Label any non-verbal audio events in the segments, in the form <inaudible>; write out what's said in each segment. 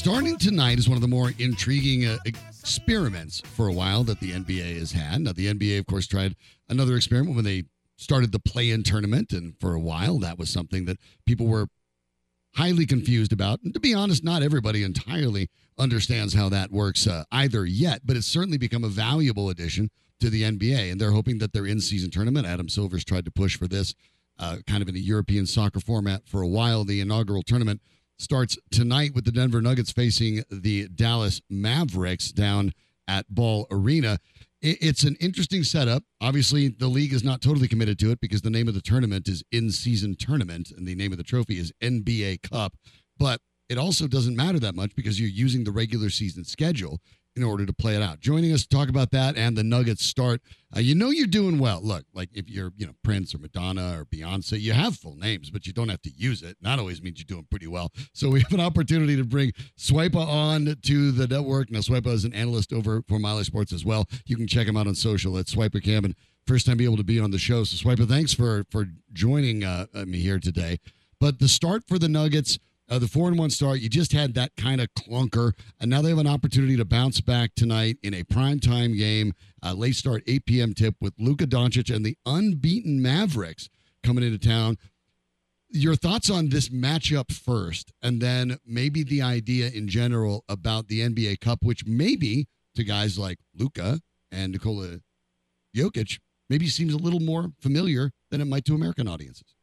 Starting tonight is one of the more intriguing uh, experiments for a while that the NBA has had. Now, the NBA, of course, tried another experiment when they started the play in tournament. And for a while, that was something that people were highly confused about. And to be honest, not everybody entirely understands how that works uh, either yet, but it's certainly become a valuable addition to the NBA. And they're hoping that their in season tournament, Adam Silver's tried to push for this uh, kind of in a European soccer format for a while. The inaugural tournament starts tonight with the Denver Nuggets facing the Dallas Mavericks down at Ball Arena. It's an interesting setup. Obviously, the league is not totally committed to it because the name of the tournament is in season tournament and the name of the trophy is NBA Cup. But it also doesn't matter that much because you're using the regular season schedule in order to play it out. Joining us to talk about that and the Nuggets start, uh, you know you're doing well. Look, like if you're, you know, Prince or Madonna or Beyonce, you have full names, but you don't have to use it. And That always means you're doing pretty well. So we have an opportunity to bring Swipa on to the network. Now, Swipa is an analyst over for Mile High Sports as well. You can check him out on social at Swipa Cam and first time be able to be on the show. So Swipa, thanks for for joining uh, me here today. But the start for the Nuggets – uh, the four and one start. You just had that kind of clunker, and now they have an opportunity to bounce back tonight in a prime time game, uh, late start, 8 p.m. tip with Luka Doncic and the unbeaten Mavericks coming into town. Your thoughts on this matchup first, and then maybe the idea in general about the NBA Cup, which maybe to guys like Luka and Nikola Jokic maybe seems a little more familiar than it might to American audiences.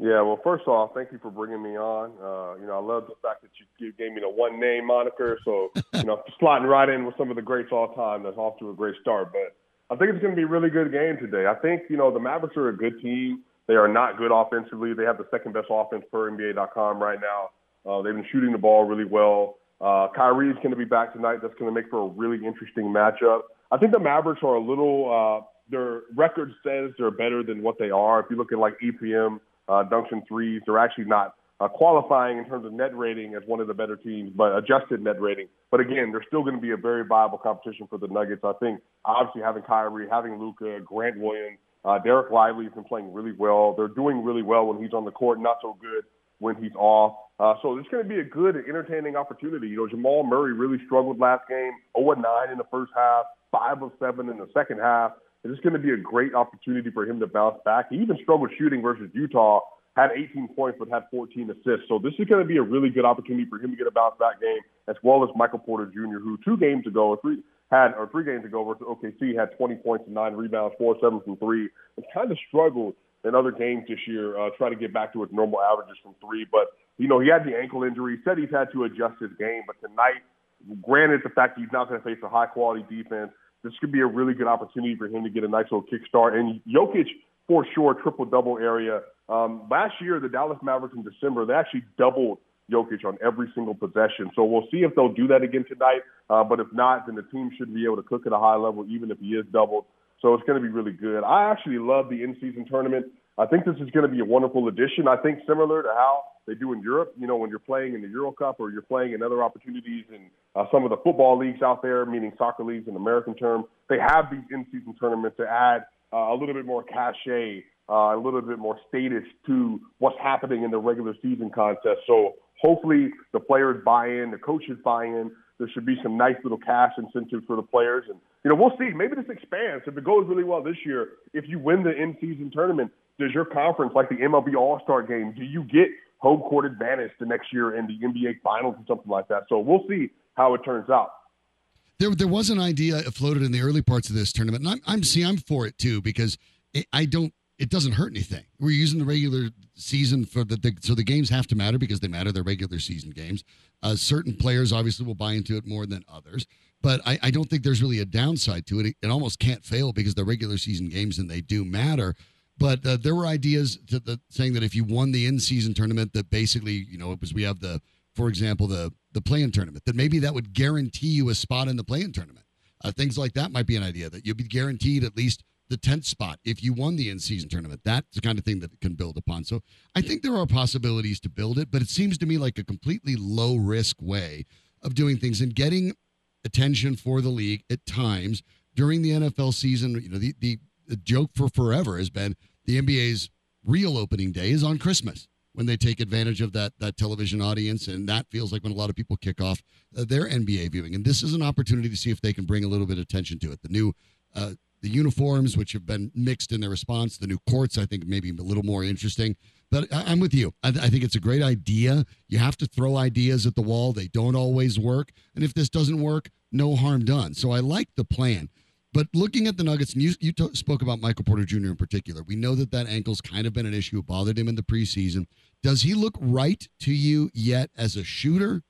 Yeah, well, first off, thank you for bringing me on. Uh, you know, I love the fact that you gave me the one name moniker. So, you know, <laughs> slotting right in with some of the greats all time. That's off to a great start. But I think it's going to be a really good game today. I think, you know, the Mavericks are a good team. They are not good offensively. They have the second best offense per NBA.com right now. Uh, they've been shooting the ball really well. Uh, Kyrie's going to be back tonight. That's going to make for a really interesting matchup. I think the Mavericks are a little, uh, their record says they're better than what they are. If you look at like EPM, uh, dunks and threes. They're actually not uh, qualifying in terms of net rating as one of the better teams, but adjusted net rating. But again, they're still going to be a very viable competition for the Nuggets. I think obviously having Kyrie, having Luka, Grant Williams, uh, Dereck Lively has been playing really well. They're doing really well when he's on the court, not so good when he's off. Uh, so it's going to be a good, entertaining opportunity. You know, Jamal Murray really struggled last game, 0 9 in the first half, 5 of 7 in the second half. It's going to be a great opportunity for him to bounce back. He even struggled shooting versus Utah, had 18 points but had 14 assists. So this is going to be a really good opportunity for him to get a bounce back game, as well as Michael Porter Jr., who two games ago or three had or three games ago versus OKC had 20 points and nine rebounds, four seven from three, and kind of struggled in other games this year, uh, trying to get back to his normal averages from three. But you know he had the ankle injury. Said he's had to adjust his game, but tonight, granted the fact that he's not going to face a high quality defense this could be a really good opportunity for him to get a nice little kickstart. And Jokic, for sure, triple double area. Um, last year, the Dallas Mavericks in December, they actually doubled Jokic on every single possession. So we'll see if they'll do that again tonight. Uh, but if not, then the team should be able to cook at a high level, even if he is doubled. So it's going to be really good. I actually love the in-season tournament. I think this is going to be a wonderful addition. I think similar to how they do in Europe. You know, when you're playing in the Euro Cup or you're playing in other opportunities in uh, some of the football leagues out there, meaning soccer leagues in American term, they have these in-season tournaments to add uh, a little bit more cachet, uh, a little bit more status to what's happening in the regular season contest. So hopefully the players buy in, the coaches buy in. There should be some nice little cash incentives for the players, and you know we'll see. Maybe this expands if it goes really well this year. If you win the in-season tournament, does your conference, like the MLB All Star Game, do you get home court advantage the next year in the NBA Finals or something like that? So we'll see how it turns out. There, there was an idea floated in the early parts of this tournament, and I'm, I'm see, I'm for it too because it, I don't. It doesn't hurt anything. We're using the regular season for the, the so the games have to matter because they matter. They're regular season games. Uh, certain players obviously will buy into it more than others, but I, I don't think there's really a downside to it. it. It almost can't fail because they're regular season games and they do matter. But uh, there were ideas to the, saying that if you won the in-season tournament, that basically, you know, it was we have the, for example, the the play-in tournament, that maybe that would guarantee you a spot in the play-in tournament. Uh, things like that might be an idea that you'd be guaranteed at least the 10th spot if you won the in-season tournament. That's the kind of thing that it can build upon. So I think there are possibilities to build it, but it seems to me like a completely low risk way of doing things and getting attention for the league at times during the NFL season. You know, the, the, the joke for forever has been the NBA's real opening day is on Christmas. when they take advantage of that that television audience, and that feels like when a lot of people kick off uh, their NBA viewing. And this is an opportunity to see if they can bring a little bit of attention to it. The new uh, the uniforms, which have been mixed in their response, the new courts, I think maybe a little more interesting. But I, am with you. I, I think it's a great idea. You have to throw ideas at the wall. They don't always work, and if this doesn't work, no harm done. So I like the plan. But looking at the Nuggets, and you, you t- spoke about Michael Porter Jr. in particular, we know that that ankle's kind of been an issue. Bothered him in the preseason. Does he look right to you yet as a shooter?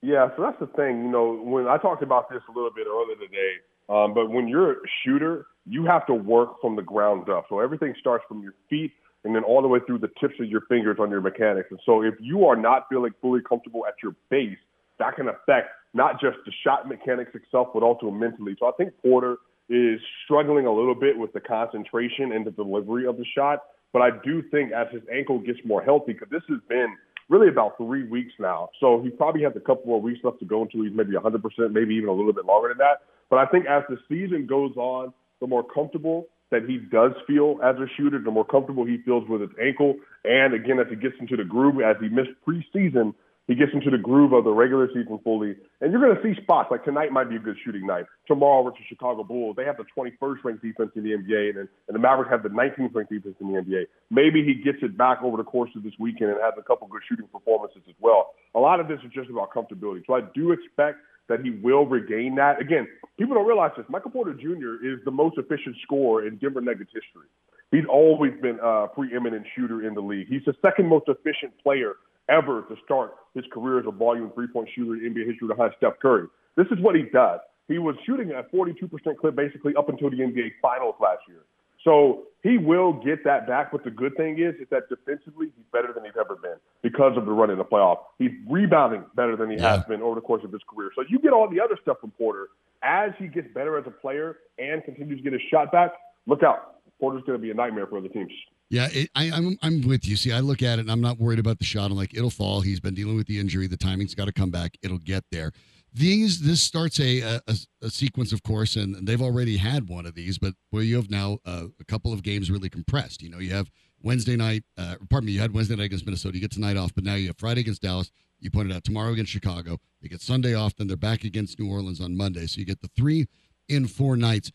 Yeah, so that's the thing. You know, when I talked about this a little bit earlier today, um, but when you're a shooter, you have to work from the ground up. So everything starts from your feet and then all the way through the tips of your fingers on your mechanics. And so if you are not feeling fully comfortable at your base, that can affect not just the shot mechanics itself, but also mentally. So I think Porter is struggling a little bit with the concentration and the delivery of the shot. But I do think as his ankle gets more healthy, because this has been really about three weeks now. So he probably has a couple more weeks left to go until he's maybe 100%, maybe even a little bit longer than that. But I think as the season goes on, the more comfortable that he does feel as a shooter, the more comfortable he feels with his ankle. And again, as he gets into the groove, as he missed preseason, he gets into the groove of the regular season fully. And you're going to see spots like tonight might be a good shooting night. Tomorrow versus Chicago Bulls, they have the 21st ranked defense in the NBA, and, and the Mavericks have the 19th ranked defense in the NBA. Maybe he gets it back over the course of this weekend and has a couple good shooting performances as well. A lot of this is just about comfortability. So I do expect that he will regain that. Again, people don't realize this. Michael Porter Jr. is the most efficient scorer in Denver Nuggets history. He's always been a preeminent shooter in the league. He's the second most efficient player ever to start his career as a volume three point shooter in NBA history behind Steph Curry. This is what he does. He was shooting at 42% clip basically up until the NBA Finals last year. So he will get that back. But the good thing is, is that defensively, he's better than he's ever been because of the run in the playoff. He's rebounding better than he yeah. has been over the course of his career. So you get all the other stuff from Porter. As he gets better as a player and continues to get his shot back, look out. Porter's going to be a nightmare for other teams. Yeah, it, I, am I'm, I'm with you. See, I look at it and I'm not worried about the shot. I'm like, it'll fall. He's been dealing with the injury. The timing's got to come back. It'll get there. These this starts a, a, a sequence, of course, and they've already had one of these, but where you have now uh, a couple of games really compressed. You know, you have Wednesday night. Uh, pardon me, you had Wednesday night against Minnesota. You get tonight off, but now you have Friday against Dallas. You pointed out tomorrow against Chicago. They get Sunday off, then they're back against New Orleans on Monday. So you get the three in four nights.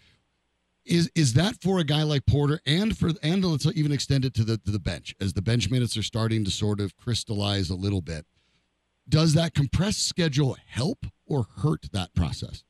Is is that for a guy like Porter and for and let's even extend it to the to the bench as the bench minutes are starting to sort of crystallize a little bit? Does that compressed schedule help or hurt that process?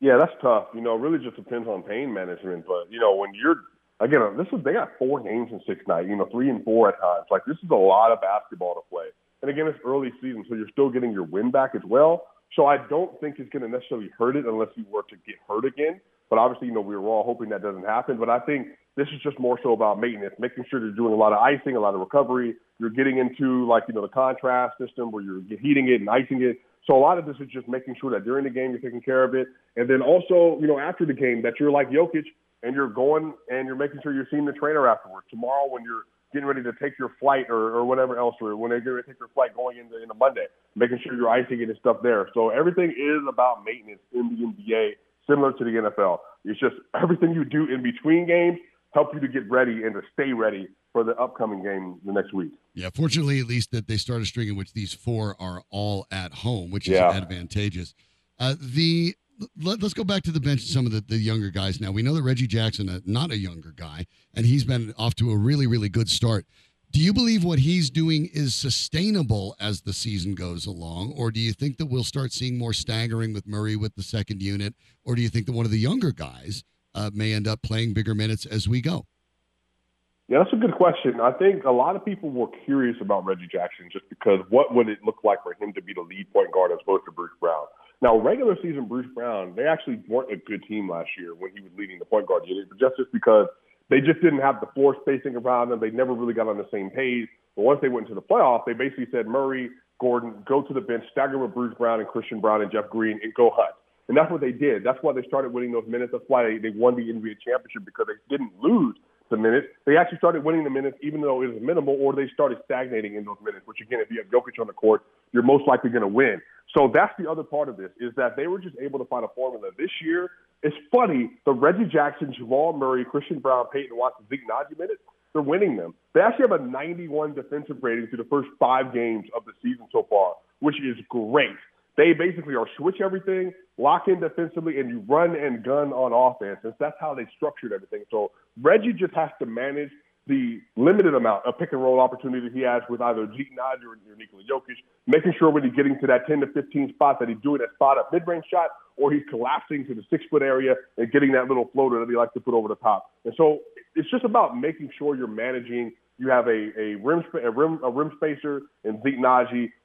Yeah, that's tough. You know, it really just depends on pain management. But you know, when you're again, uh, this is they got four games in six nights. You know, three and four at times. Like this is a lot of basketball to play. And again, it's early season, so you're still getting your win back as well. So I don't think it's going to necessarily hurt it unless you were to get hurt again. But obviously, you know, we were all hoping that doesn't happen. But I think this is just more so about maintenance, making sure you're doing a lot of icing, a lot of recovery. You're getting into like, you know, the contrast system where you're heating it and icing it. So a lot of this is just making sure that during the game you're taking care of it. And then also, you know, after the game that you're like Jokic and you're going and you're making sure you're seeing the trainer afterwards. Tomorrow when you're getting ready to take your flight or, or whatever else, or when they get ready to take your flight going into, into Monday, making sure you're icing it and stuff there. So everything is about maintenance in the NBA, similar to the NFL. It's just <clears throat> everything you do in between games help you to get ready and to stay ready for the upcoming game the next week. Yeah, fortunately, at least that they start a string in which these four are all at home, which is yeah. advantageous. Uh, the let, us go back to the bench. Some of the, the younger guys now. We know that Reggie Jackson, uh, not a younger guy, and he's been off to a really really good start. Do you believe what he's doing is sustainable as the season goes along, or do you think that we'll start seeing more staggering with Murray with the second unit, or do you think that one of the younger guys uh, may end up playing bigger minutes as we go? Yeah, that's a good question. I think a lot of people were curious about Reggie Jackson just because what would it look like for him to be the lead point guard as opposed to Bruce Brown? Now, regular season Bruce Brown, they actually weren't a good team last year when he was leading the point guard unit, but just, just because – they just didn't have the floor spacing around them. They never really got on the same page. But once they went into the playoff, they basically said, Murray, Gordon, go to the bench, stagger with Bruce Brown and Christian Braun and Jeff Green, and go hunt. And that's what they did. That's why they started winning those minutes. That's why they, they won the NBA championship because they didn't lose the minutes. They actually started winning the minutes, even though it was minimal, or they started stagnating in those minutes. Which again, if you have Jokic on the court, you're most likely going to win. So that's the other part of this is that they were just able to find a formula. This year, it's funny the Reggie Jackson, Jamal Murray, Christian Braun, Peyton Watson, Zeke minutes. they're winning them. They actually have a 91 defensive rating through the first five games of the season so far, which is great. They basically are switch everything, lock in defensively, and you run and gun on offense. And that's how they structured everything. So Reggie just has to manage the limited amount of pick and roll opportunity that he has with either Nnaji or Nikola Jokic, making sure when he's getting to that 10 to 15 spot that he's doing that spot up mid range shot or he's collapsing to the six foot area and getting that little floater that he likes to put over the top. And so it's just about making sure you're managing. You have a, a rim a rim a rim spacer in Zeke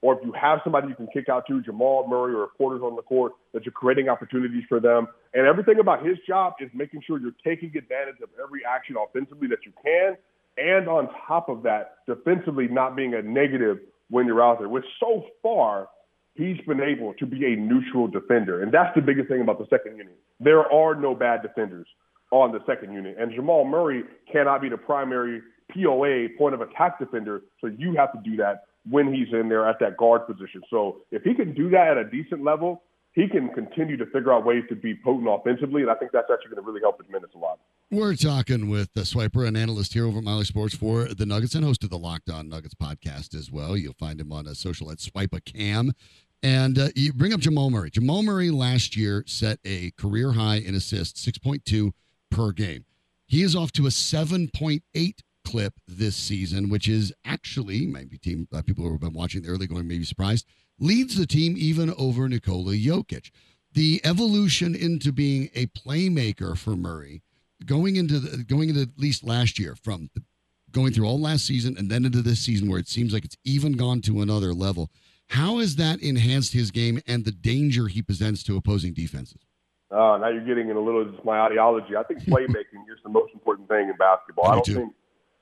or if you have somebody you can kick out to, Jamal Murray or a Porter's on the court, that you're creating opportunities for them. And everything about his job is making sure you're taking advantage of every action offensively that you can, and on top of that, defensively not being a negative when you're out there. Which so far he's been able to be a neutral defender. And that's the biggest thing about the second unit. There are no bad defenders on the second unit. And Jamal Murray cannot be the primary POA point of attack defender. So you have to do that when he's in there at that guard position. So if he can do that at a decent level, he can continue to figure out ways to be potent offensively. And I think that's actually going to really help his minutes a lot. We're talking with the Swipa, an analyst here over at Mile Sports for the Nuggets and host of the Locked On Nuggets podcast as well. You'll find him on a social at Swipa Cam. And uh, you bring up Jamal Murray. Jamal Murray last year set a career high in assists, 6.2 per game. He is off to a 7.8 clip this season, which is actually, maybe team uh, people who have been watching the early going may be surprised, leads the team even over Nikola Jokic. The evolution into being a playmaker for Murray, going into the, going into at least last year, from the, going through all last season and then into this season, where it seems like it's even gone to another level how has that enhanced his game and the danger he presents to opposing defenses? Uh, now you're getting in a little of my ideology. I think playmaking is the most important thing in basketball. I, I don't think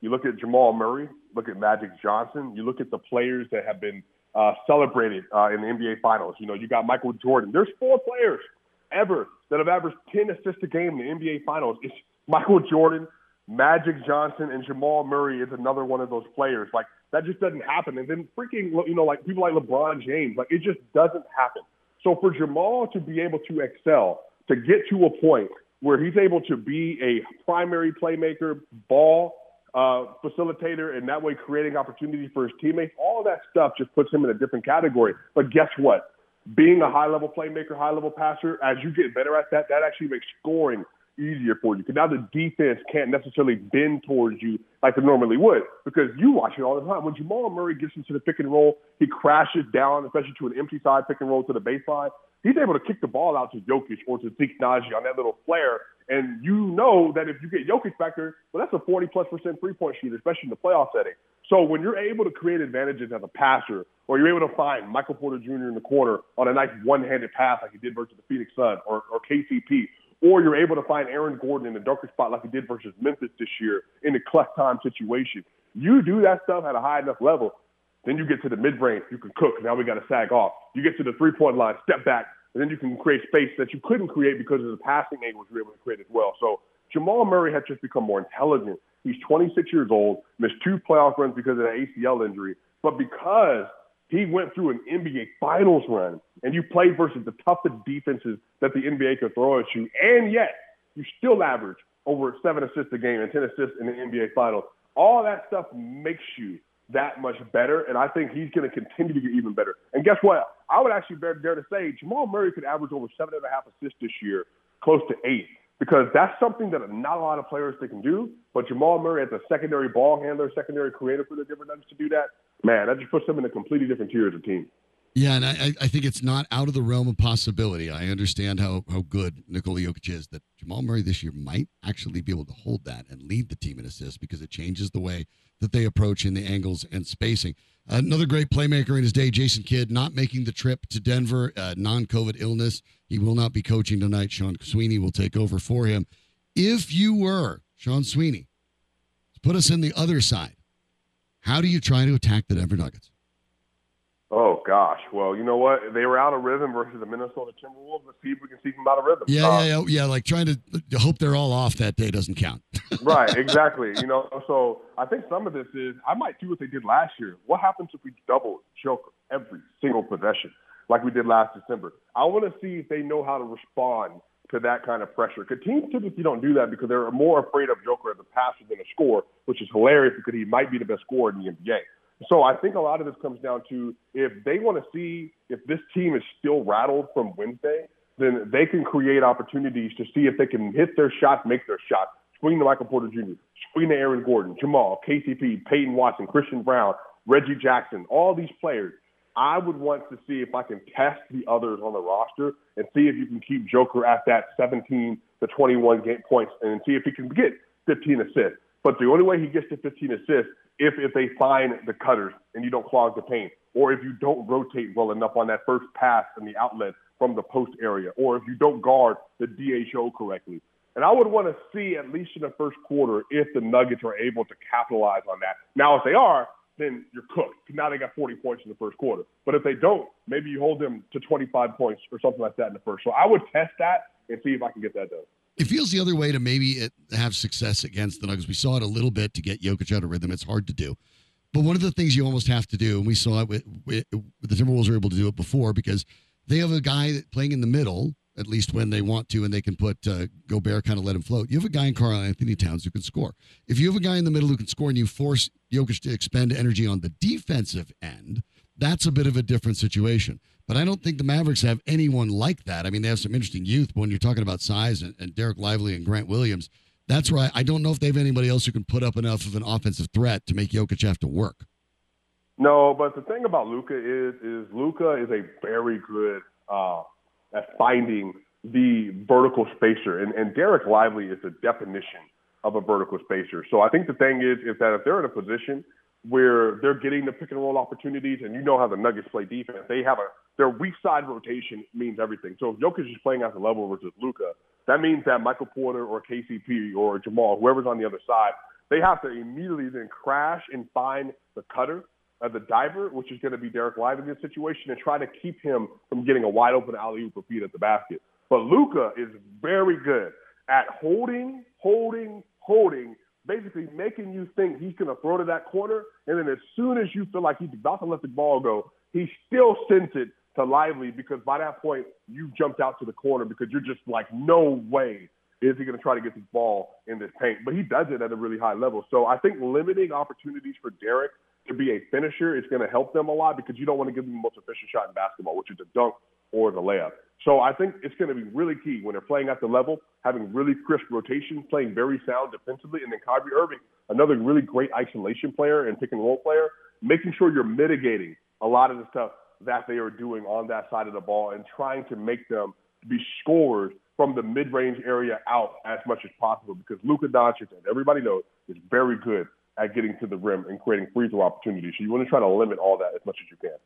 you look at Jamal Murray, look at Magic Johnson, you look at the players that have been uh, celebrated uh, in the NBA Finals. You know, you got Michael Jordan. There's four players ever that have averaged 10 assists a game in the NBA Finals. It's Michael Jordan, Magic Johnson, and Jamal Murray is another one of those players. Like that just doesn't happen. And then freaking, you know, like people like LeBron James, like it just doesn't happen. So for Jamal to be able to excel, to get to a point where he's able to be a primary playmaker, ball uh, facilitator, and that way creating opportunities for his teammates, all of that stuff just puts him in a different category. But guess what? Being a high level playmaker, high level passer, as you get better at that, that actually makes scoring easier for you. Because now the defense can't necessarily bend towards you like they normally would. Because you watch it all the time. When Jamal Murray gets into the pick and roll, he crashes down, especially to an empty side pick and roll to the baseline. He's able to kick the ball out to Jokic or to Zeke Nnaji on that little flare. And you know that if you get Jokic back there, well, that's a 40 plus percent three point shooter, especially in the playoff setting. So when you're able to create advantages as a passer, or you're able to find Michael Porter Jr. in the corner on a nice one-handed pass like he did versus the Phoenix Suns or, or KCP, or you're able to find Aaron Gordon in the darker spot like he did versus Memphis this year in the clutch time situation. You do that stuff at a high enough level, then you get to the mid range, you can cook. Now we got to sag off. You get to the three point line, step back, and then you can create space that you couldn't create because of the passing angles you're able to create as well. So Jamal Murray has just become more intelligent. He's 26 years old, missed two playoff runs because of an ACL injury, but because he went through an NBA Finals run, and you played versus the toughest defenses that the NBA could throw at you, and yet you still average over seven assists a game and 10 assists in the NBA Finals. All that stuff makes you that much better, and I think he's going to continue to get even better. And guess what? I would actually dare, to say Jamal Murray could average over seven and a half assists this year, close to eight, because that's something that not a lot of players they can do. But Jamal Murray, as a secondary ball handler, secondary creator for the Denver Nuggets to do that, man, that just puts them in a completely different tier as a team. Yeah, and I, I think it's not out of the realm of possibility. I understand how, how good Nikola Jokic is that Jamal Murray this year might actually be able to hold that and lead the team in assists because it changes the way that they approach in the angles and spacing. Another great playmaker in his day, Jason Kidd, not making the trip to Denver, uh, non COVID illness. He will not be coaching tonight. Sean Sweeney will take over for him. If you were Sean Sweeney, put us in the other side how do you try to attack the Denver Nuggets? Oh gosh, well, you know what? They were out of rhythm versus the Minnesota Timberwolves. Let's see if we can see them out of rhythm. Yeah, uh, yeah, yeah, yeah. Like trying to hope they're all off that day doesn't count. <laughs> right, exactly. You know, so I think some of this is I might do what they did last year. What happens if we double Joker every single possession like we did last December? I want to see if they know how to respond to that kind of pressure. Because teams typically don't do that because they're more afraid of Joker as a passer than a scorer, which is hilarious because he might be the best scorer in the NBA. So I think a lot of this comes down to if they want to see if this team is still rattled from Wednesday, then they can create opportunities to see if they can hit their shots, make their shots, swing to Michael Porter Jr., swing to Aaron Gordon, Jamal, KCP, Peyton Watson, Christian Braun, Reggie Jackson, all these players. I would want to see if I can test the others on the roster and see if you can keep Joker at that 17 to 21 game points and see if he can get 15 assists. But the only way he gets to 15 assists if if they find the cutters and you don't clog the paint, or if you don't rotate well enough on that first pass in the outlet from the post area, or if you don't guard the DHO correctly. And I would want to see at least in the first quarter if the Nuggets are able to capitalize on that. Now, if they are, then you're cooked. Now they got 40 points in the first quarter. But if they don't, maybe you hold them to 25 points or something like that in the first. So I would test that and see if I can get that done. It feels the other way to maybe have success against the Nuggets. We saw it a little bit to get Jokic out of rhythm. It's hard to do. But one of the things you almost have to do, and we saw it with, with the Timberwolves were able to do it before because they have a guy playing in the middle at least when they want to, and they can put uh, Gobert kind of let him float. You have a guy in Karl-Anthony Towns who can score. If you have a guy in the middle who can score and you force Jokic to expend energy on the defensive end, that's a bit of a different situation. But I don't think the Mavericks have anyone like that. I mean, they have some interesting youth, but when you're talking about size and, and Dereck Lively and Grant Williams, that's right. I don't know if they have anybody else who can put up enough of an offensive threat to make Jokic have to work. No, but the thing about Luka is is Luka is a very good uh, at finding the vertical spacer. And, and Dereck Lively is the definition of a vertical spacer. So I think the thing is, is that if they're in a position where they're getting the pick and roll opportunities, and you know how the Nuggets play defense, they have a their weak side rotation means everything. So if Jokic is playing at the level versus Luka, that means that Michael Porter or KCP or Jamal, whoever's on the other side, they have to immediately then crash and find the cutter uh, the diver, which is going to be Dereck Lively in this situation, and try to keep him from getting a wide open alley oop feed at the basket. But Luka is very good at holding, holding, holding, basically making you think he's going to throw to that corner, and then as soon as you feel like he's about to let the ball go, he still sends it to Lively because by that point you jumped out to the corner because you're just like, no way is he going to try to get this ball in this paint? But he does it at a really high level. So I think limiting opportunities for Dereck to be a finisher is going to help them a lot because you don't want to give them the most efficient shot in basketball, which is a dunk or the layup. So I think it's going to be really key when they're playing at the level, having really crisp rotation, playing very sound defensively, and then Kyrie Irving, another really great isolation player and pick and roll player, making sure you're mitigating a lot of the stuff that they are doing on that side of the ball and trying to make them be scored from the mid-range area out as much as possible because Luka Doncic, and everybody knows, is very good at getting to the rim and creating free throw opportunities. So you want to try to limit all that as much as you can.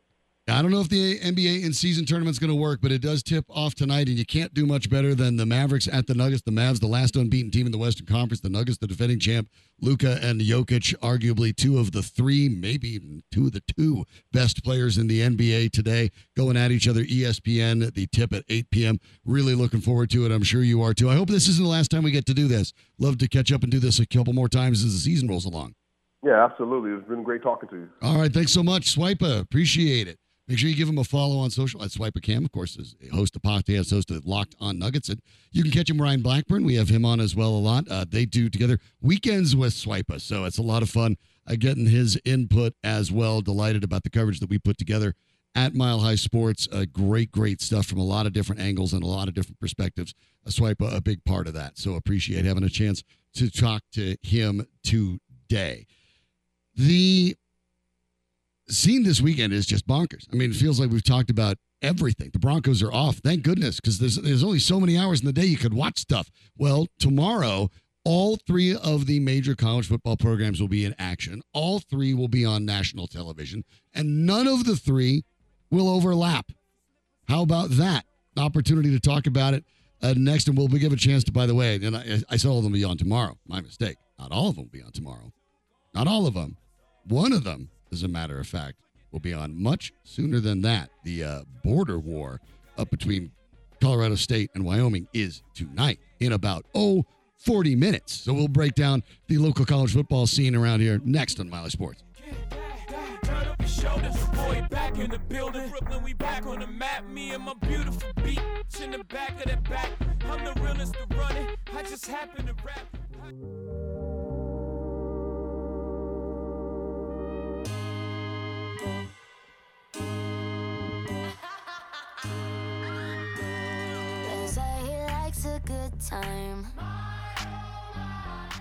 I don't know if the NBA in season tournament's going to work, but it does tip off tonight, and you can't do much better than the Mavericks at the Nuggets. The Mavs, the last unbeaten team in the Western Conference. The Nuggets, the defending champ. Luka and Jokic, arguably two of the three, maybe even two of the two best players in the NBA today, going at each other. ESPN, the tip at 8 p.m. Really looking forward to it. I'm sure you are too. I hope this isn't the last time we get to do this. Love to catch up and do this a couple more times as the season rolls along. Yeah, absolutely. It's been great talking to you. All right. Thanks so much, Swipa. Appreciate it. Make sure you give him a follow on social at Swipa Cam. Of course, is host of podcast, host of Locked On Nuggets. And you can catch him, Ryan Blackburn. We have him on as well a lot. Uh, they do together weekends with Swipa. So it's a lot of fun uh, getting his input as well. Delighted about the coverage that we put together at Mile High Sports. Uh, great, great stuff from a lot of different angles and a lot of different perspectives. A Swipa, a big part of that. So appreciate having a chance to talk to him today. The scene this weekend is just bonkers. I mean, it feels like we've talked about everything. The Broncos are off. Thank goodness, because there's there's only so many hours in the day you could watch stuff. Well, tomorrow, all three of the major college football programs will be in action. All three will be on national television, and none of the three will overlap. How about that? Opportunity to talk about it uh, next, and we'll give a chance to. By the way, and I, I said all of them will be on tomorrow. My mistake. Not all of them will be on tomorrow. Not all of them. One of them as a matter of fact, will be on much sooner than that. The uh, border war up between Colorado State and Wyoming is tonight in about, oh, 40 minutes. So we'll break down the local college football scene around here next on Mile High Sports. shoulders. Boy, back in the time.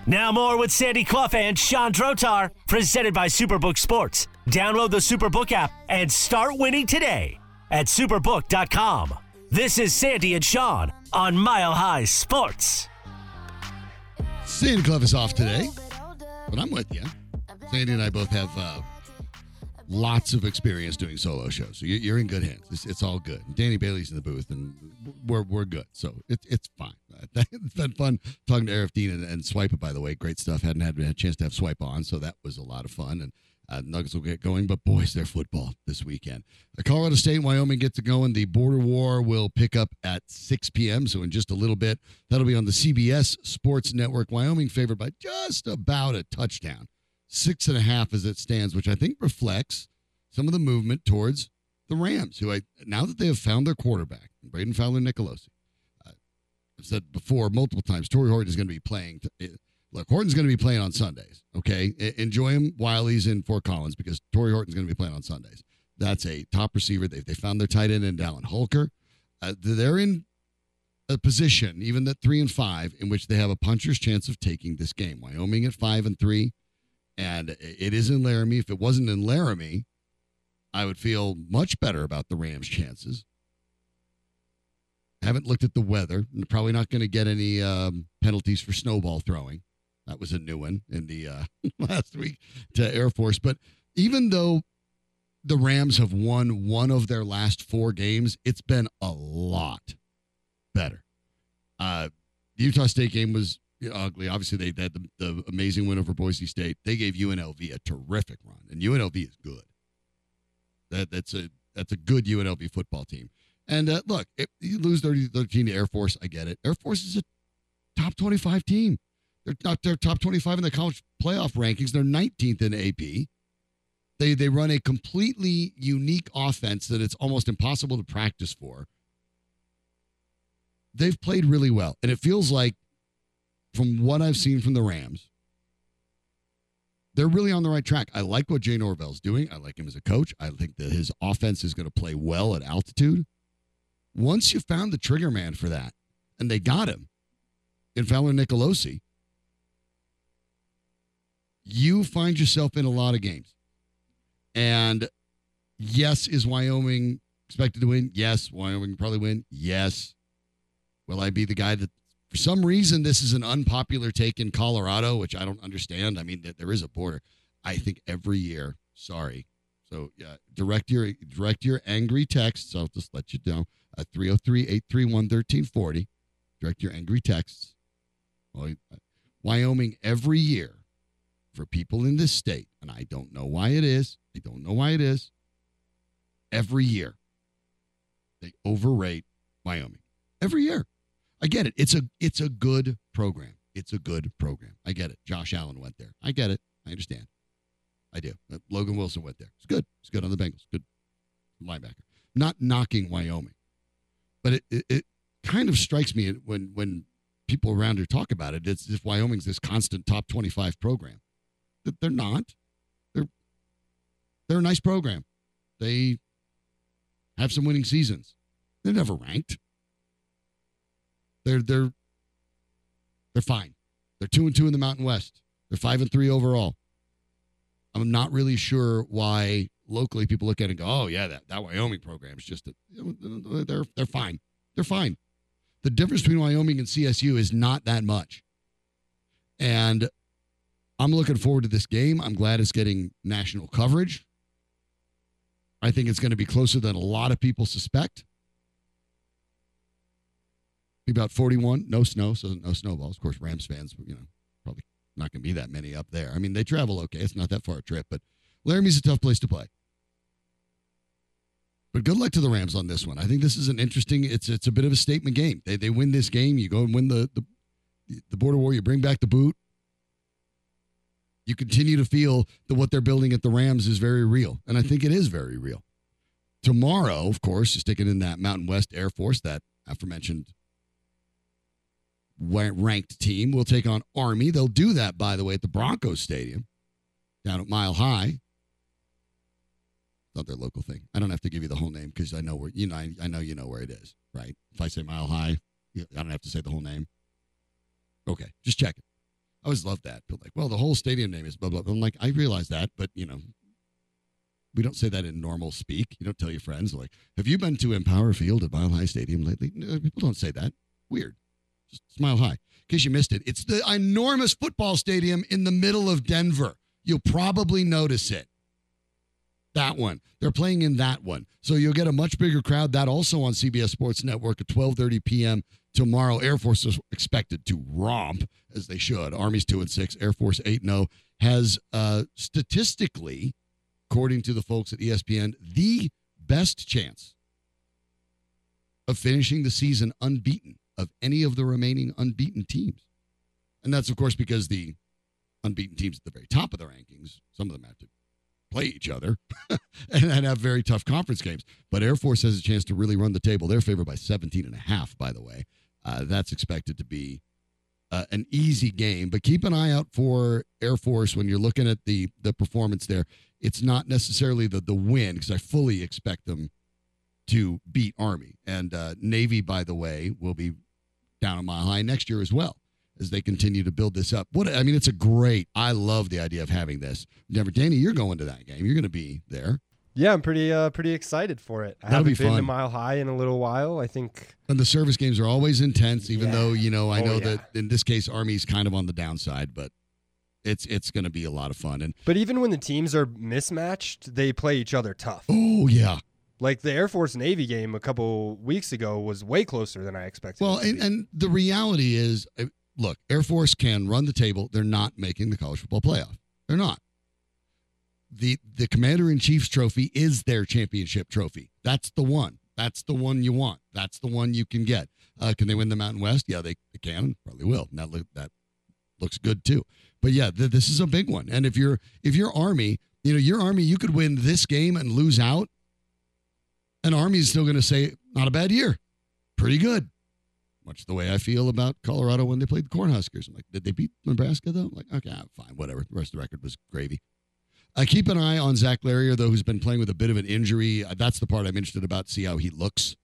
Now more with Sandy Clough and Sean Drotar, presented by Superbook Sports. Download the Superbook app and start winning today at superbook.com. This is Sandy and Sean on Mile High Sports. Sandy Clough is off today, but I'm with you. Sandy and I both have uh, lots of experience doing solo shows, so you- you're in good hands. It's, it's all good. Danny Bailey's in the booth, and we're we're good, so it's it's fine. <laughs> It's been fun talking to Arif Dean and, and Swipe. By the way, great stuff. Hadn't had a chance to have Swipe on, so that was a lot of fun. And uh, Nuggets will get going, but boys, their football this weekend. Uh, Colorado State, and Wyoming get to going. The border war will pick up at 6 p.m. So in just a little bit, that'll be on the CBS Sports Network. Wyoming favored by just about a touchdown, six and a half as it stands, which I think reflects some of the movement towards the Rams, who I now that they have found their quarterback, Brayden Fowler Nicolosi. Uh, I've said before multiple times, Tory Horton is going to be playing. T- uh, look, Horton's going to be playing on Sundays. Okay, E- enjoy him while he's in Fort Collins because Tory Horton's going to be playing on Sundays. That's a top receiver. They they found their tight end in Dallin Holker. Uh, they're in a position, even at three and five, in which they have a puncher's chance of taking this game. Wyoming at five and three, and it is in Laramie. If it wasn't in Laramie, I would feel much better about the Rams' chances. Haven't looked at the weather. and Probably not going to get any um, penalties for snowball throwing. That was a new one in the uh, <laughs> last week to Air Force. But even though the Rams have won one of their last four games, it's been a lot better. Uh, the Utah State game was ugly. Obviously, they had the, the amazing win over Boise State. They gave UNLV a terrific run, and UNLV is good. That that's a that's a good UNLV football team. And uh, look, if you lose 30 13 to Air Force, I get it. Air Force is a top 25 team. They're not they're top 25 in the college playoff rankings. They're 19th in AP. They they run a completely unique offense that it's almost impossible to practice for. They've played really well, and it feels like from what I've seen from the Rams, they're really on the right track. I like what Jay Norvell's doing. I like him as a coach. I think that his offense is going to play well at altitude. Once you found the trigger man for that, and they got him in Fowler Nicolosi, you find yourself in a lot of games. And yes, is Wyoming expected to win? Yes. Wyoming probably win? Yes. Will I be the guy that for some reason this is an unpopular take in Colorado, which I don't understand. I mean, there is a border. I think every year, sorry. So yeah, direct your direct your angry texts. I'll just let you know. Uh, 303-831-1340. Direct your angry texts. Uh, Wyoming every year for people in this state, and I don't know why it is. I don't know why it is. Every year, they overrate Wyoming. Every year. I get it. It's a it's a good program. It's a good program. I get it. Josh Allen went there. I get it. I understand. I do. Uh, Logan Wilson went there. It's good. It's good on the Bengals. Good linebacker. Not knocking Wyoming, but it it, it kind of strikes me when when people around here talk about it. It's if Wyoming's this constant top twenty five program. They're not. They're they're a nice program. They have some winning seasons. They're never ranked. They're they're they're fine. They're two and two in the Mountain West. They're five and three overall. I'm not really sure why locally people look at it and go, "Oh yeah, that, that Wyoming program is just a, they're they're fine. They're fine." The difference between Wyoming and CSU is not that much, and I'm looking forward to this game. I'm glad it's getting national coverage. I think it's going to be closer than a lot of people suspect. Be about 41, no snow, so no snowballs. Of course, Rams fans, you know, probably not going to be that many up there. I mean, they travel okay. It's not that far a trip, but Laramie's a tough place to play. But good luck to the Rams on this one. I think this is an interesting. It's it's a bit of a statement game. They they win this game. You go and win the the, the border war. You bring back the boot. You continue to feel that what they're building at the Rams is very real. And I think it is very real. Tomorrow, of course, is sticking in that Mountain West Air Force, that aforementioned ranked team will take on Army. They'll do that, by the way, at the Broncos Stadium down at Mile High. Not their local thing. I don't have to give you the whole name because I know where you know. I, I know you know where it is, right? If I say Mile High, I don't have to say the whole name. Okay, just check it. I always love that. People like, well, the whole stadium name is blah blah. blah. I'm like, I realize that, but you know, we don't say that in normal speak. You don't tell your friends like, have you been to Empower Field at Mile High Stadium lately? No, people don't say that. Weird. Smile high. In case you missed it, it's the enormous football stadium in the middle of Denver. You'll probably notice it. That one. They're playing in that one. So you'll get a much bigger crowd. That also on CBS Sports Network at 12:30 p.m. tomorrow. Air Force is expected to romp as they should. Army's 2 and 6, Air Force 8 0 has uh statistically according to the folks at ESPN the best chance of finishing the season unbeaten of any of the remaining unbeaten teams. And that's of course because the unbeaten teams at the very top of the rankings, some of them have to play each other <laughs> and, have very tough conference games. But Air Force has a chance to really run the table. They're favored by 17 and a half, by the way. Uh, that's expected to be uh, an easy game, but keep an eye out for Air Force when you're looking at the the performance there. It's not necessarily the the win because I fully expect them to beat Army and uh, Navy. By the way, will be down a mile high next year as well as they continue to build this up. What I mean, it's a great. I love the idea of having this. Never, Danny, you're going to that game. You're going to be there. Yeah, I'm pretty uh pretty excited for it. I That'll haven't be been to. Mile High in a little while. I think And the service games are always intense, even Yeah. though you know I Oh, know yeah. that in this case Army's kind of on the downside, but it's it's going to be a lot of fun. And but even when the teams are mismatched, they play each other tough. oh yeah, Like the Air Force Navy game a couple weeks ago was way closer than I expected. Well, and, and the reality is, uh, look, Air Force can run the table. They're not making the college football playoff. They're not. the The Commander in Chief's trophy is their championship trophy. That's the one. That's the one you want. That's the one you can get. Uh, can they win the Mountain West? Yeah, they, they can. Probably will. And that look, that looks good too. But yeah, th- this is a big one. And if you're if you're Army, you know your Army, you could win this game and lose out. And Army is still going to say, not a bad year, pretty good. Much the way I feel about Colorado when they played the Cornhuskers. I'm like, did they beat Nebraska though? I'm like, okay, fine, whatever. The rest of the record was gravy. I keep an eye on Zach Larrier, though, who's been playing with a bit of an injury. Uh, that's the part I'm interested about. See how he looks,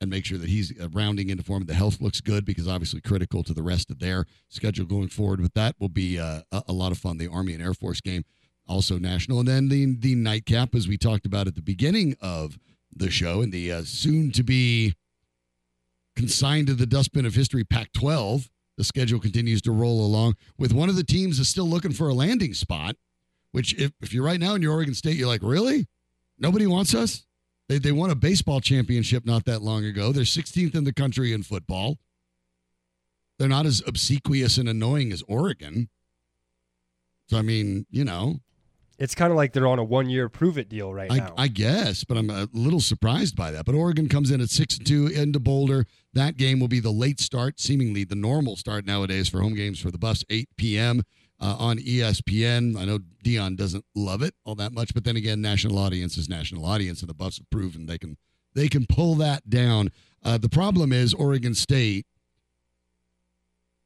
and make sure that he's uh, rounding into form. The health looks good because obviously critical to the rest of their schedule going forward. With that will be uh, a lot of fun. The Army and Air Force game, also national, and then the the nightcap, as we talked about at the beginning of the show, and the uh, soon to be consigned to the dustbin of history Pac-12. The schedule continues to roll along with one of the teams is still looking for a landing spot. Which, if, if you're right now in your Oregon State, you're like, really? Nobody wants us? They, they won a baseball championship not that long ago. They're 16th in the country in football. They're not as obsequious and annoying as Oregon. So, I mean, you know, it's kind of like they're on a one year prove it deal right I, now. I guess, but I'm a little surprised by that. But Oregon comes in at 6 2 into Boulder. That game will be the late start, seemingly the normal start nowadays for home games for the Buffs, 8 p.m. Uh, on ESPN. I know Deion doesn't love it all that much, but then again, national audience is national audience, and the Buffs have proven they can they can pull that down. Uh, the problem is Oregon State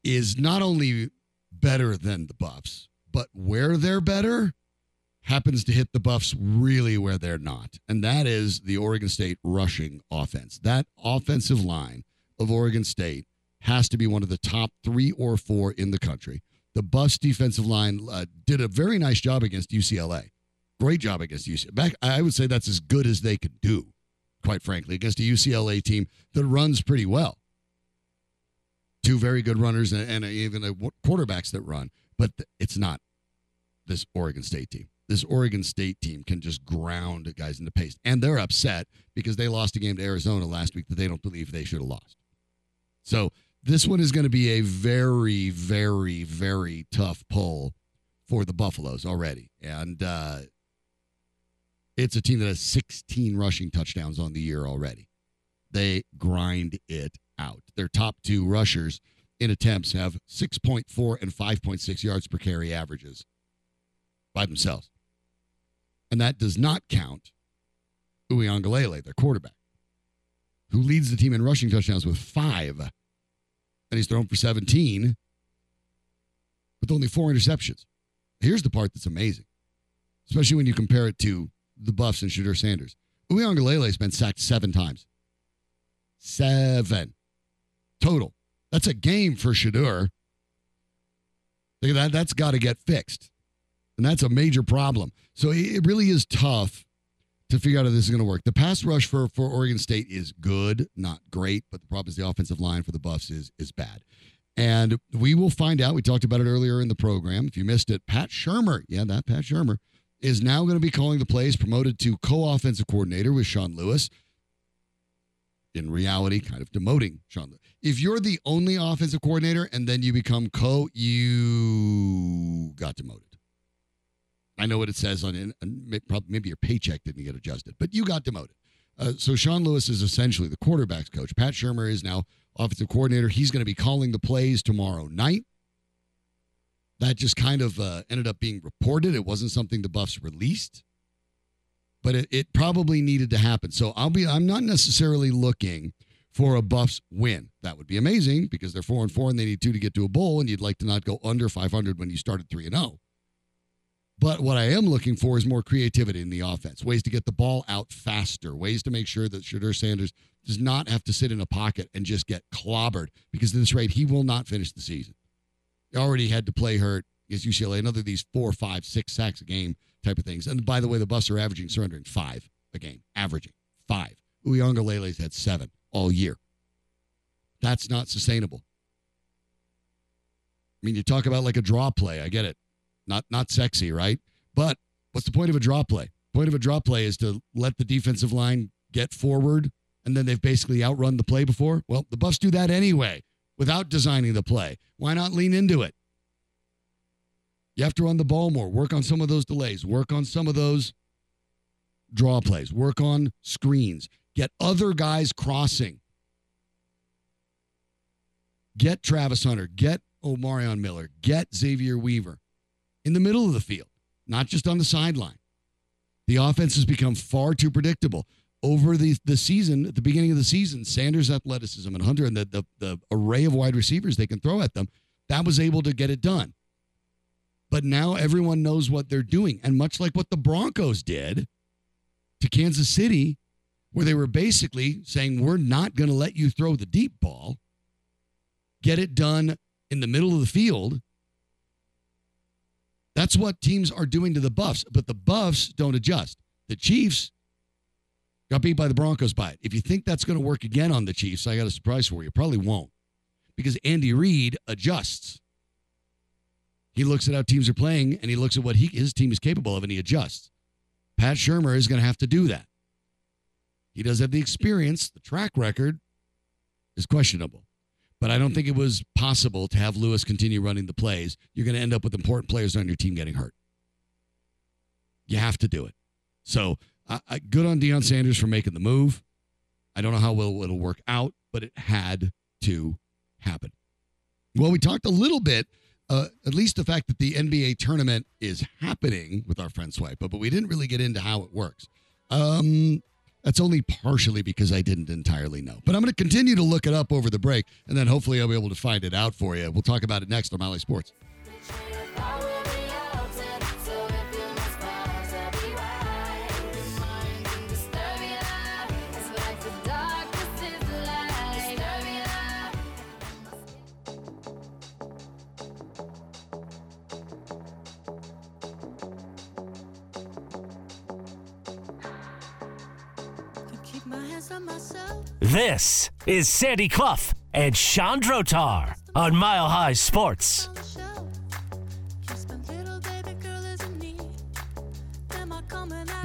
is not only better than the Buffs, but where they're better happens to hit the Buffs really where they're not. And that is the Oregon State rushing offense. That offensive line of Oregon State has to be one of the top three or four in the country. The Buffs defensive line uh, did a very nice job against UCLA. Great job against UCLA. Back, I would say that's as good as they could do, quite frankly, against a UCLA team that runs pretty well. Two very good runners and, and even a, quarterbacks that run, but it's not this Oregon State team this Oregon State team can just ground guys into pace. And they're upset because they lost a game to Arizona last week that they don't believe they should have lost. So this one is going to be a very, very, very tough pull for the Buffaloes already. And uh, it's a team that has 16 rushing touchdowns on the year already. They grind it out. Their top two rushers in attempts have 6.4 and 5.6 yards per carry averages by themselves. And that does not count Uiagalelei, their quarterback, who leads the team in rushing touchdowns with five. And he's thrown for 17 with only four interceptions. Here's the part that's amazing, especially when you compare it to the Buffs and Shedeur Sanders. Uiagalelei has been sacked seven times. Seven total. That's a game for Shedeur. That. That's got to get fixed. And that's a major problem. So it really is tough to figure out how this is going to work. The pass rush for, for Oregon State is good, not great, but the problem is the offensive line for the Buffs is is bad. And we will find out. We talked about it earlier in the program. If you missed it, Pat Shurmur, yeah, that Pat Shurmur, is now going to be calling the plays, promoted to co offensive coordinator with Sean Lewis. In reality, kind of demoting Sean Lewis. If you're the only offensive coordinator and then you become co, you got demoted. I know what it says on it. Maybe your paycheck didn't get adjusted, but you got demoted. Uh, so Sean Lewis is essentially the quarterback's coach. Pat Shurmur is now offensive coordinator. He's going to be calling the plays tomorrow night. That just kind of uh, ended up being reported. It wasn't something the Buffs released, but it, it probably needed to happen. So I'll be. I'm not necessarily looking for a Buffs win. That would be amazing because they're four and four and they need two to get to a bowl, and you'd like to not go under 500 when you started three and zero. But what I am looking for is more creativity in the offense, ways to get the ball out faster, ways to make sure that Shedeur Sanders does not have to sit in a pocket and just get clobbered because at this rate, he will not finish the season. He already had to play hurt against UCLA, another of these four, five, six sacks a game type of things. And by the way, the Buffs are averaging surrendering five a game, averaging five. Uiagalelei's had seven all year. That's not sustainable. I mean, you talk about like a draw play. I get it. Not not sexy, right? But what's the point of a draw play? Point of a draw play is to let the defensive line get forward and then they've basically outrun the play before. Well, the Buffs do that anyway without designing the play. Why not lean into it? You have to run the ball more, work on some of those delays, work on some of those draw plays, work on screens, get other guys crossing. Get Travis Hunter, get Omarion Miller, get Xavier Weaver in the middle of the field, not just on the sideline. The offense has become far too predictable. Over the, the season, at the beginning of the season, Sanders' athleticism and Hunter and the, the, the array of wide receivers they can throw at them, that was able to get it done. But now everyone knows what they're doing. And much like what the Broncos did to Kansas City, where they were basically saying, We're not going to let you throw the deep ball, get it done in the middle of the field. That's what teams are doing to the Buffs, but the Buffs don't adjust. The Chiefs got beat by the Broncos by it. If you think that's going to work again on the Chiefs, I got a surprise for you. Probably won't because Andy Reid adjusts. He looks at how teams are playing and he looks at what he, his team is capable of and he adjusts. Pat Shurmur is going to have to do that. He does have the experience. The track record is questionable. But I don't think it was possible to have Lewis continue running the plays. You're going to end up with important players on your team getting hurt. You have to do it. So uh, uh, good on Deion Sanders for making the move. I don't know how well it'll work out, but it had to happen. Well, we talked a little bit, uh, at least the fact that the NBA tournament is happening with our friend Swipe, but, but we didn't really get into how it works. Um, that's only partially because I didn't entirely know. But I'm going to continue to look it up over the break, and then hopefully I'll be able to find it out for you. We'll talk about it next on Mile High Sports. This is Sandy Clough and Sean Drotar on Mile High Sports.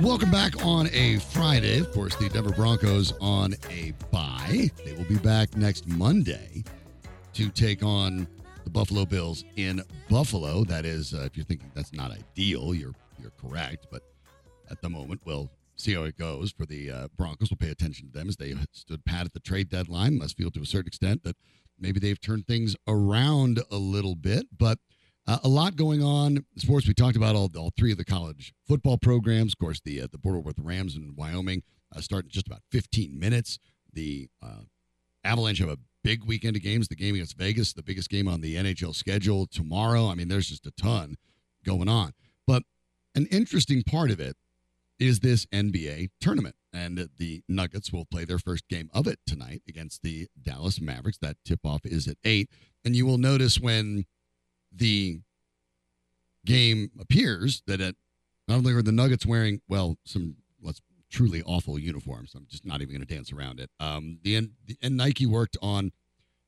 Welcome back on a Friday. Of course, the Denver Broncos on a bye. They will be back next Monday to take on the Buffalo Bills in Buffalo. That is, uh, if you're thinking that's not ideal, you're you're correct. But at the moment, well, see how it goes for the uh, Broncos. We'll pay attention to them as they stood pat at the trade deadline. Must feel to a certain extent that maybe they've turned things around a little bit, but uh, a lot going on sports. We talked about all, all three of the college football programs. Of course, the uh, the Border Worth Rams in Wyoming uh, start in just about 15 minutes. The uh, Avalanche have a big weekend of games. The game against Vegas, the biggest game on the NHL schedule tomorrow. I mean, there's just a ton going on. But an interesting part of it is this NBA tournament. And the Nuggets will play their first game of it tonight against the Dallas Mavericks. That tip off is at 8. And you will notice when the game appears that it, not only are the Nuggets wearing, well, some truly awful uniforms. I'm just not even going to dance around it. Um, the, the and Nike worked on,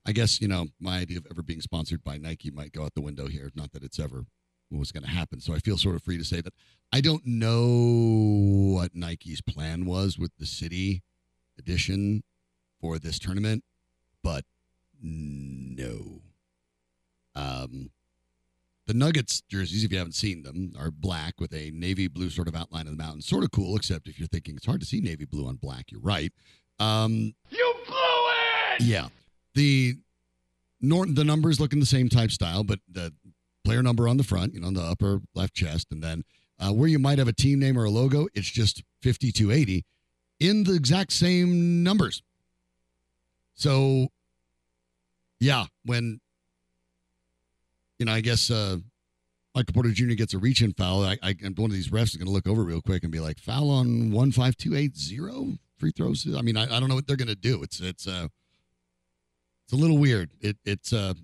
I guess you know my idea of ever being sponsored by Nike might go out the window here. Not that it's ever was going to happen. So I feel sort of free to say that I don't know what Nike's plan was with the city edition for this tournament, but no. Um, the Nuggets jerseys, if you haven't seen them, are black with a navy blue sort of outline of the mountain. Sort of cool, except if you're thinking it's hard to see navy blue on black, you're right. Um, You blew it! yeah. The Norton, the numbers look in the same type style, but the player number on the front, you know, on the upper left chest, and then uh, where you might have a team name or a logo, it's just 5280 in the exact same numbers. So, yeah, when you know, I guess uh, Michael Porter Jr. gets a reach in foul. I, I and one of these refs is going to look over real quick and be like, foul on one five two eight zero free throws. I mean, I, I don't know what they're going to do. It's it's uh it's a little weird. It it's a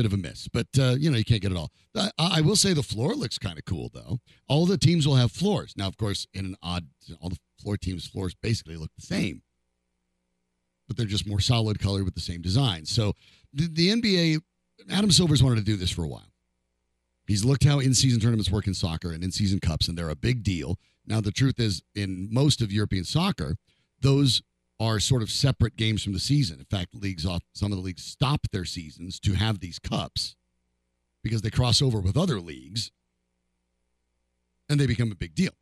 bit of a miss, but uh, you know you can't get it all. I, I will say the floor looks kind of cool though. All the teams will have floors now. Of course, in an odd, all the floor teams' floors basically look the same, but they're just more solid color with the same design. So the, the NBA Adam Silver's wanted to do this for a while. He's looked how in-season tournaments work in soccer and in-season cups, and they're a big deal. Now, the truth is, in most of European soccer, those are sort of separate games from the season. In fact, leagues off some of the leagues stop their seasons to have these cups because they cross over with other leagues and they become a big deal.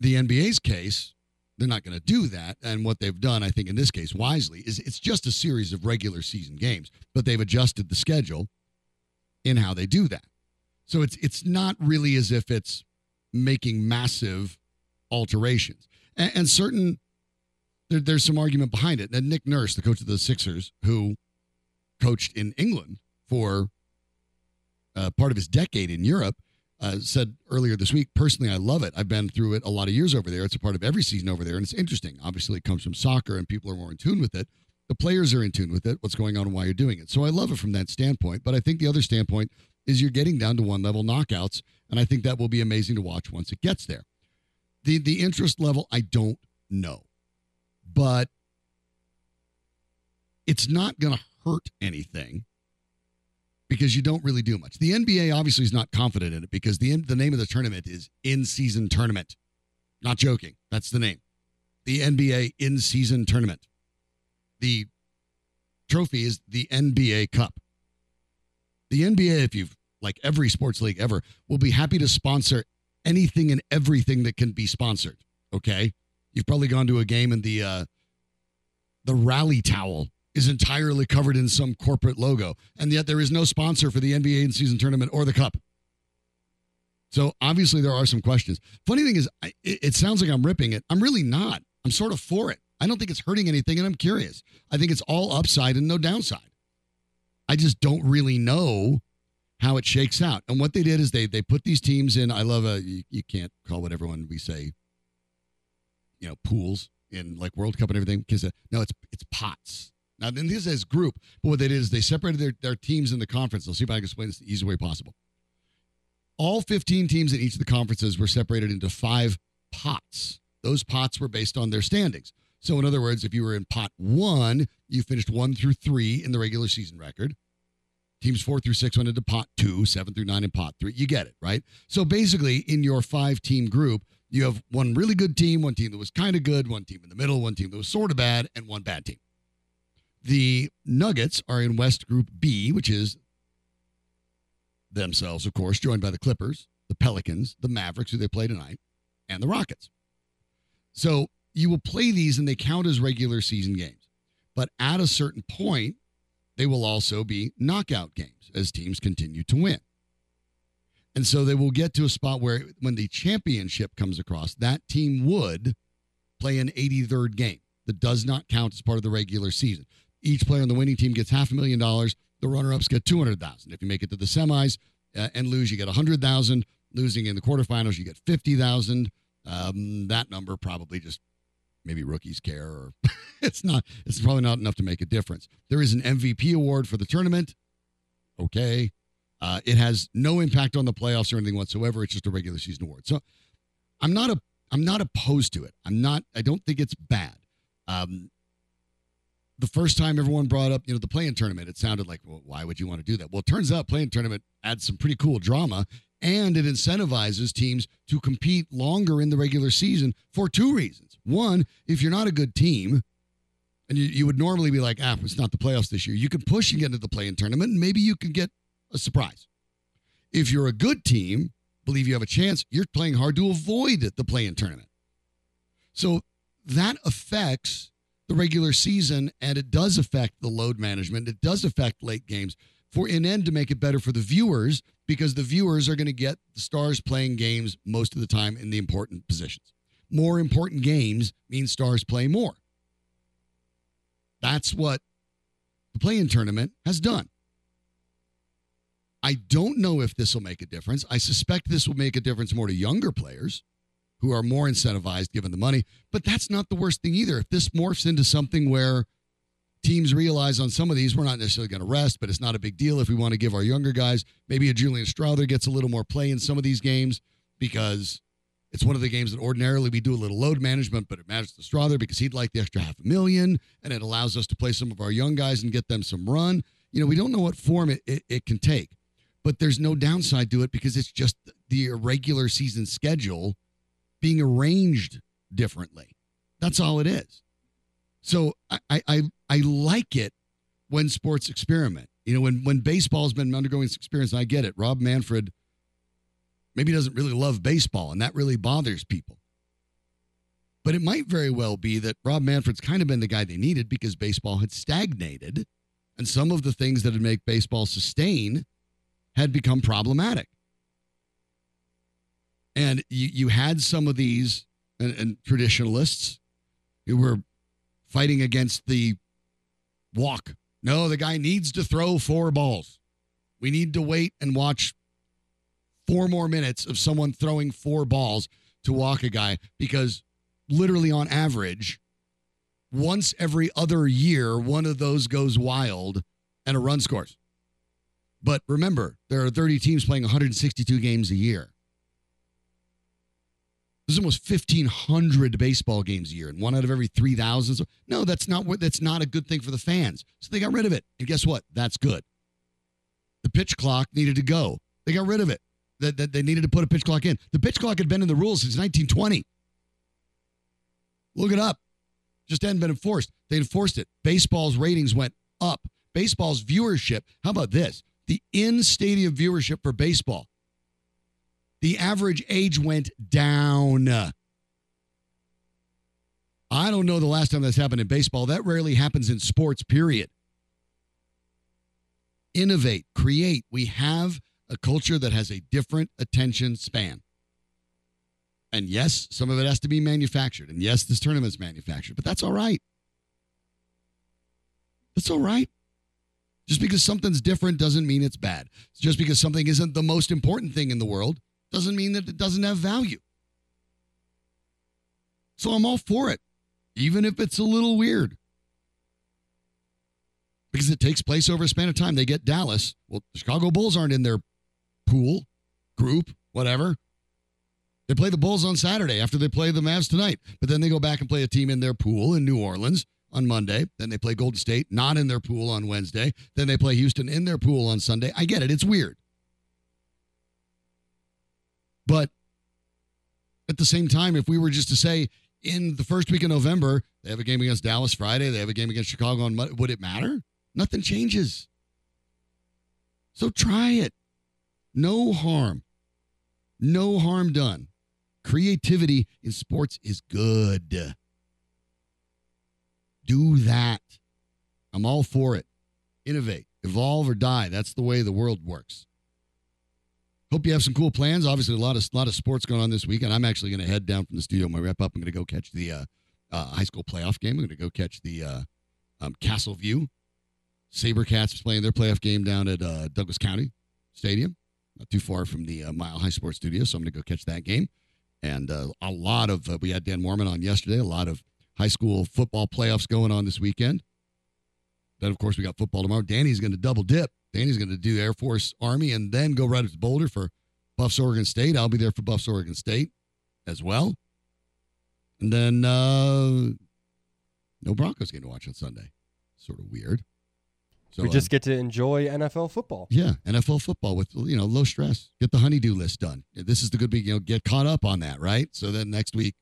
The NBA's case, they're not going to do that. And what they've done, I think, in this case, wisely, is it's just a series of regular season games, but they've adjusted the schedule in how they do that. So it's it's not really as if it's making massive alterations. And, and certain there, there's some argument behind it. And Nick Nurse, the coach of the Sixers, who coached in England for uh, part of his decade in Europe, uh, said earlier this week, personally, I love it. I've been through it a lot of years over there. It's a part of every season over there, and it's interesting. Obviously, it comes from soccer, and people are more in tune with it. The players are in tune with it, what's going on and why you're doing it. So I love it from that standpoint. But I think the other standpoint is you're getting down to one level knockouts, and I think that will be amazing to watch once it gets there. The the interest level, I don't know, but it's not going to hurt anything because you don't really do much. The NBA obviously is not confident in it because the the name of the tournament is in season tournament. Not joking. That's the name. The NBA in season tournament. The trophy is the NBA Cup. The NBA, if you've like every sports league ever, will be happy to sponsor anything and everything that can be sponsored. Okay, you've probably gone to a game and the uh, the rally towel is entirely covered in some corporate logo, and yet there is no sponsor for the NBA in season tournament or the cup. So obviously there are some questions. Funny thing is, I, it, sounds like I'm ripping it. I'm really not. I'm sort of for it. I don't think it's hurting anything, and I'm curious. I think it's all upside and no downside. I just don't really know how it shakes out. And what they did is they they put these teams in. I love a you, you can't call what everyone we say, you know, pools in like World Cup and everything because uh, no, it's it's pots. Now then this is group, but what they did is they separated their, their teams in the conference. I'll see if I can explain this the easiest way possible. All 15 teams in each of the conferences were separated into five pots. Those pots were based on their standings. So, in other words, if you were in pot one, you finished one through three in the regular season record. Teams four through six went into pot two, seven through nine in pot three. You get it, right? So, basically, in your five team group, you have one really good team, one team that was kind of good, one team in the middle, one team that was sort of bad, and one bad team. The Nuggets are in West Group B, which is themselves, of course, joined by the Clippers, the Pelicans, the Mavericks, who they play tonight, and the Rockets. So you will play these and they count as regular season games. But at a certain point, they will also be knockout games as teams continue to win. And so they will get to a spot where when the championship comes across, that team would play an 83rd game that does not count as part of the regular season. Each player on the winning team gets half a million dollars. The runner-ups get 200,000. If you make it to the semis uh, and lose, you get 100,000. Losing in the quarterfinals, you get 50,000. Um, that number probably just maybe rookies care or <laughs> it's not it's probably not enough to make a difference. There is an MVP award for the tournament. Okay. Uh, it has no impact on the playoffs or anything whatsoever. It's just a regular season award. So I'm not a I'm not opposed to it. I'm not I don't think it's bad. Um, the first time everyone brought up, you know, the play-in tournament, it sounded like, well, why would you want to do that? Well, it turns out play-in tournament adds some pretty cool drama and it incentivizes teams to compete longer in the regular season for two reasons. One, if you're not a good team, and you, you would normally be like, ah, it's not the playoffs this year, you can push and get into the play-in tournament, and maybe you can get a surprise. If you're a good team, believe you have a chance, you're playing hard to avoid the play in tournament. So that affects the regular season and it does affect the load management. It does affect late games for in end to make it better for the viewers because the viewers are going to get the stars playing games most of the time in the important positions. More important games mean stars play more. That's what the play-in tournament has done. I don't know if this will make a difference. I suspect this will make a difference more to younger players who are more incentivized given the money, but that's not the worst thing either. If this morphs into something where teams realize on some of these we're not necessarily going to rest, but it's not a big deal if we want to give our younger guys maybe a Julian Strawther gets a little more play in some of these games because it's one of the games that ordinarily we do a little load management, but it matters to Strawther because he'd like the extra half a million, and it allows us to play some of our young guys and get them some run. You know, we don't know what form it, it, it can take, but there's no downside to it because it's just the irregular season schedule being arranged differently. That's all it is. So I, I I like it when sports experiment. You know, when when baseball's been undergoing this experience, I get it. Rob Manfred maybe doesn't really love baseball, and that really bothers people. But it might very well be that Rob Manfred's kind of been the guy they needed because baseball had stagnated, and some of the things that would make baseball sustain had become problematic. And you, you had some of these and, and traditionalists who were fighting against the walk. No, the guy needs to throw four balls. We need to wait and watch four more minutes of someone throwing four balls to walk a guy because literally on average, once every other year, one of those goes wild and a run scores. But remember, there are 30 teams playing 162 games a year. There's almost 1,500 baseball games a year, and one out of every 3,000. No, that's not. That's not a good thing for the fans. So they got rid of it, and guess what? That's good. The pitch clock needed to go. They got rid of it. That they, they needed to put a pitch clock in. The pitch clock had been in the rules since 1920. Look it up. Just hadn't been enforced. They enforced it. Baseball's ratings went up. Baseball's viewership. How about this? The in stadium viewership for baseball the average age went down. I don't know the last time that's happened in baseball. That rarely happens in sports, period. Innovate, create. We have a culture that has a different attention span. And yes, some of it has to be manufactured. And yes, this tournament's manufactured, but that's all right. That's all right. Just because something's different doesn't mean it's bad. Just because something isn't the most important thing in the world doesn't mean that it doesn't have value. So I'm all for it, even if it's a little weird. Because it takes place over a span of time. They get Dallas. Well, the Chicago Bulls aren't in their pool, group, whatever. They play the Bulls on Saturday after they play the Mavs tonight. But then they go back and play a team in their pool in New Orleans on Monday. Then they play Golden State, not in their pool on Wednesday. Then they play Houston in their pool on Sunday. I get it. It's weird. But at the same time, if we were just to say in the first week of November, they have a game against Dallas Friday, they have a game against Chicago on Monday, would it matter? Nothing changes. So try it. No harm. No harm done. Creativity in sports is good. Do that. I'm all for it. Innovate, evolve, or die. That's the way the world works. Hope you have some cool plans. Obviously, a lot of lot of sports going on this weekend. I'm actually going to head down from the studio. My wrap up. I'm going to go catch the uh, uh, high school playoff game. I'm going to go catch the uh, um, Castle View Sabercats playing their playoff game down at uh, Douglas County Stadium, not too far from the uh, Mile High Sports Studio. So I'm going to go catch that game. And uh, a lot of uh, we had Dan Mohrmann on yesterday. A lot of high school football playoffs going on this weekend. Then of course we got football tomorrow. Danny's going to double dip. Danny's going to do Air Force Army and then go right up to Boulder for Buffs Oregon State. I'll be there for Buffs Oregon State as well. And then uh, no Broncos game to watch on Sunday. Sort of weird. So we uh, just get to enjoy NFL football. yeah, NFL football with you know low stress. Get the honeydew list done. This is the good week. You know, get caught up on that, right? So then next week,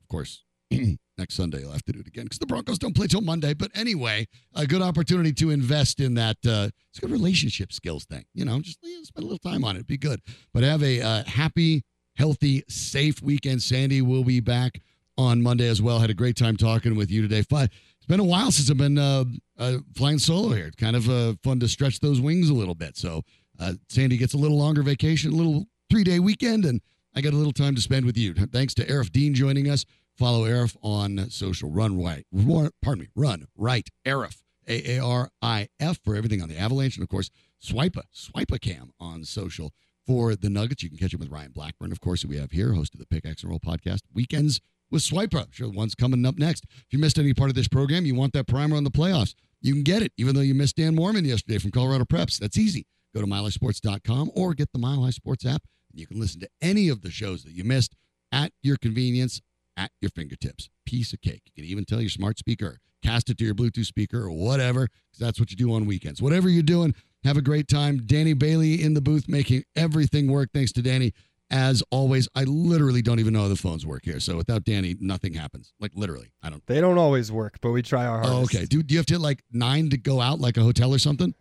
of course, <clears throat> next Sunday you'll have to do it again because the Broncos don't play till Monday. But anyway, a good opportunity to invest in that. Uh, it's a good relationship skills thing. You know, just spend a little time on it. Be good. But have a uh, happy, healthy, safe weekend. Sandy will be back on Monday as well. Had a great time talking with you today. Fun. It's been a while since I've been uh, uh, flying solo here. It's kind of uh, fun to stretch those wings a little bit. So uh, Sandy gets a little longer vacation, a little three day weekend, and I got a little time to spend with you. Thanks to Aarif Deen joining us. Follow Aarif on social. Run right, run, pardon me, run right. Aarif, A A R I F for everything on the Avalanche, and of course, Swipa Swipe a Cam on social for the Nuggets. You can catch him with Ryan Blackburn, of course, who we have here, host of the Pickaxe and Roll podcast. Weekends with Swipa. Sure, the one's coming up next. If you missed any part of this program, you want that primer on the playoffs, you can get it, even though you missed Dan Mohrmann yesterday from Colorado Preps. That's easy. Go to milehighsports.com or get the Mile High Sports app, and you can listen to any of the shows that you missed at your convenience, at your fingertips. Piece of cake. You can even tell your smart speaker, cast it to your Bluetooth speaker or whatever, because that's what you do on weekends. Whatever you're doing, have a great time. Danny Bailey in the booth making everything work. Thanks to Danny. As always, I literally don't even know how the phones work here. So without Danny, nothing happens. Like literally, I don't. They don't always work, but we try our hardest. Oh, okay. Do, do you have to hit like nine to go out, like a hotel or something?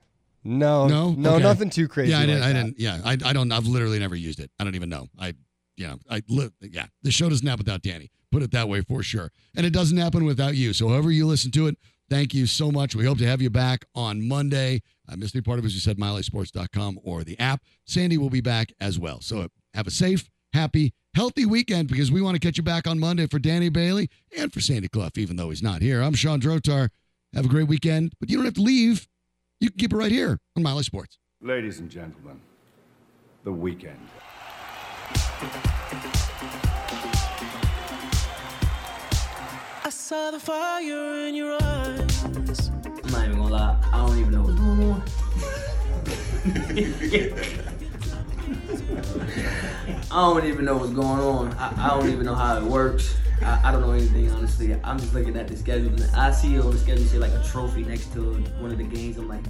No, No? no, Okay. nothing too crazy. yeah, I didn't. like I didn't. Yeah, I, I don't. I've literally never used it. I don't even know. I, you know, I yeah. The show doesn't happen without Danny. Put it that way for sure. And it doesn't happen without you. So however you listen to it, thank you so much. We hope to have you back on Monday. Uh, I missed any part of it, as you said, milehighsports.com or the app. Sandy will be back as well. So have a safe, happy, healthy weekend because we want to catch you back on Monday for Danny Bailey and for Sandy Clough, even though he's not here. I'm Sean Drotar. Have a great weekend, but you don't have to leave. You can keep it right here on Mile High Sports. Ladies and gentlemen, the weekend. Saw the fire in your eyes. I'm not even gonna lie, I don't even know what's going on. I don't even know what's going on. I, I don't even know how it works. I, I don't know anything, honestly. I'm just looking at the schedule. and I see on the schedule, say like a trophy next to one of the games. I'm like,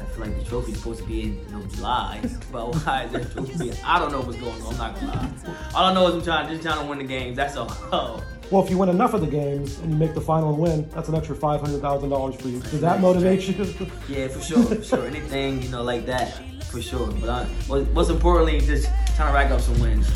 I feel like the trophy's supposed to be in you know, July, <laughs> but why is trophy? I don't know what's going on. I'm not gonna lie. All I know is I'm trying, just trying to win the games. That's all. <laughs> Well, if you win enough of the games and you make the final and win, that's an extra five hundred thousand dollars for you. Does that motivate you? Yeah, for sure, for sure. Anything you know like that, for sure. But I, most, most importantly, just trying to rack up some wins.